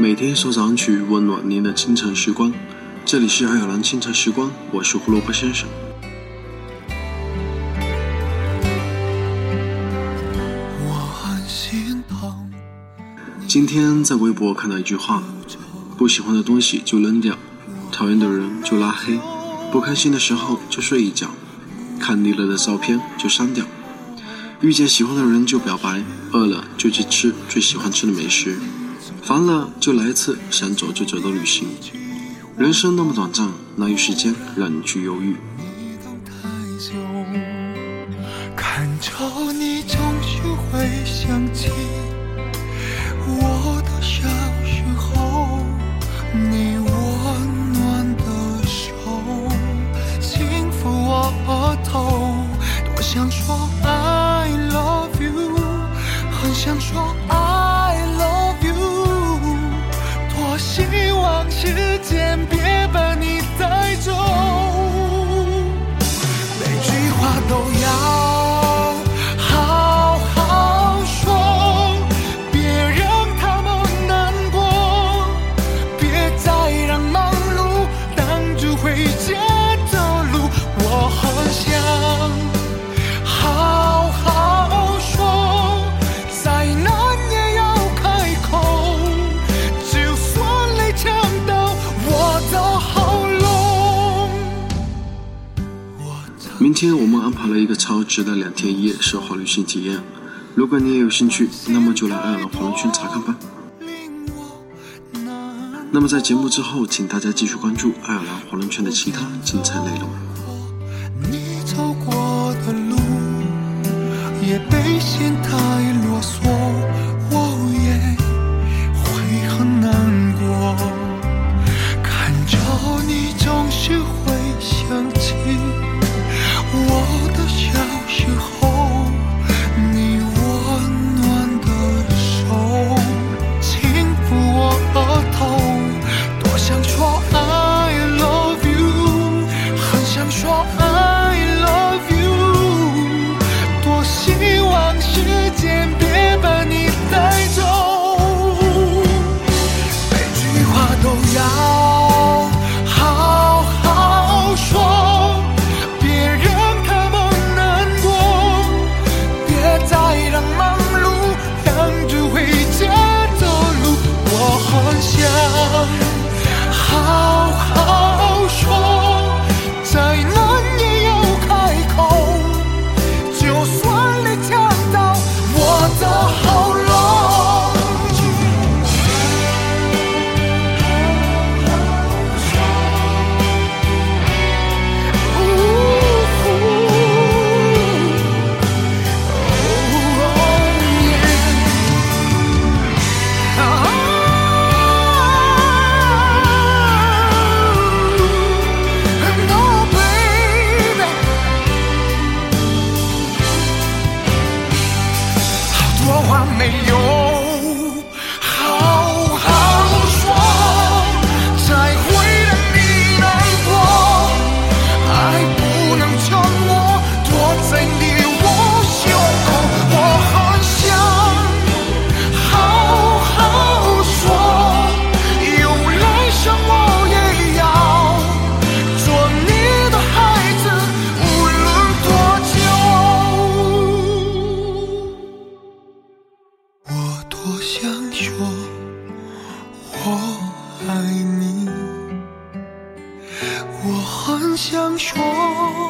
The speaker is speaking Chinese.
每天送上去温暖您的清晨时光。这里是爱尔兰清晨时光，我是胡萝卜先生。今天在微博看到一句话：不喜欢的东西就扔掉，讨厌的人就拉黑，不开心的时候就睡一觉，看腻了的照片就删掉，遇见喜欢的人就表白，饿了就去吃最喜欢吃的美食，烦了就来一次想走就走的旅行。人生那么短暂，哪有时间让你去犹豫？看着你总是会想起明天我们安排了一个超值的两天一夜奢华旅行体验，如果你也有兴趣，那么就来爱尔兰华人圈查看吧。那么在节目之后，请大家继续关注爱尔兰华人圈的其他精彩内容。你走过的路也被嫌太说话没用。爱你。我很想说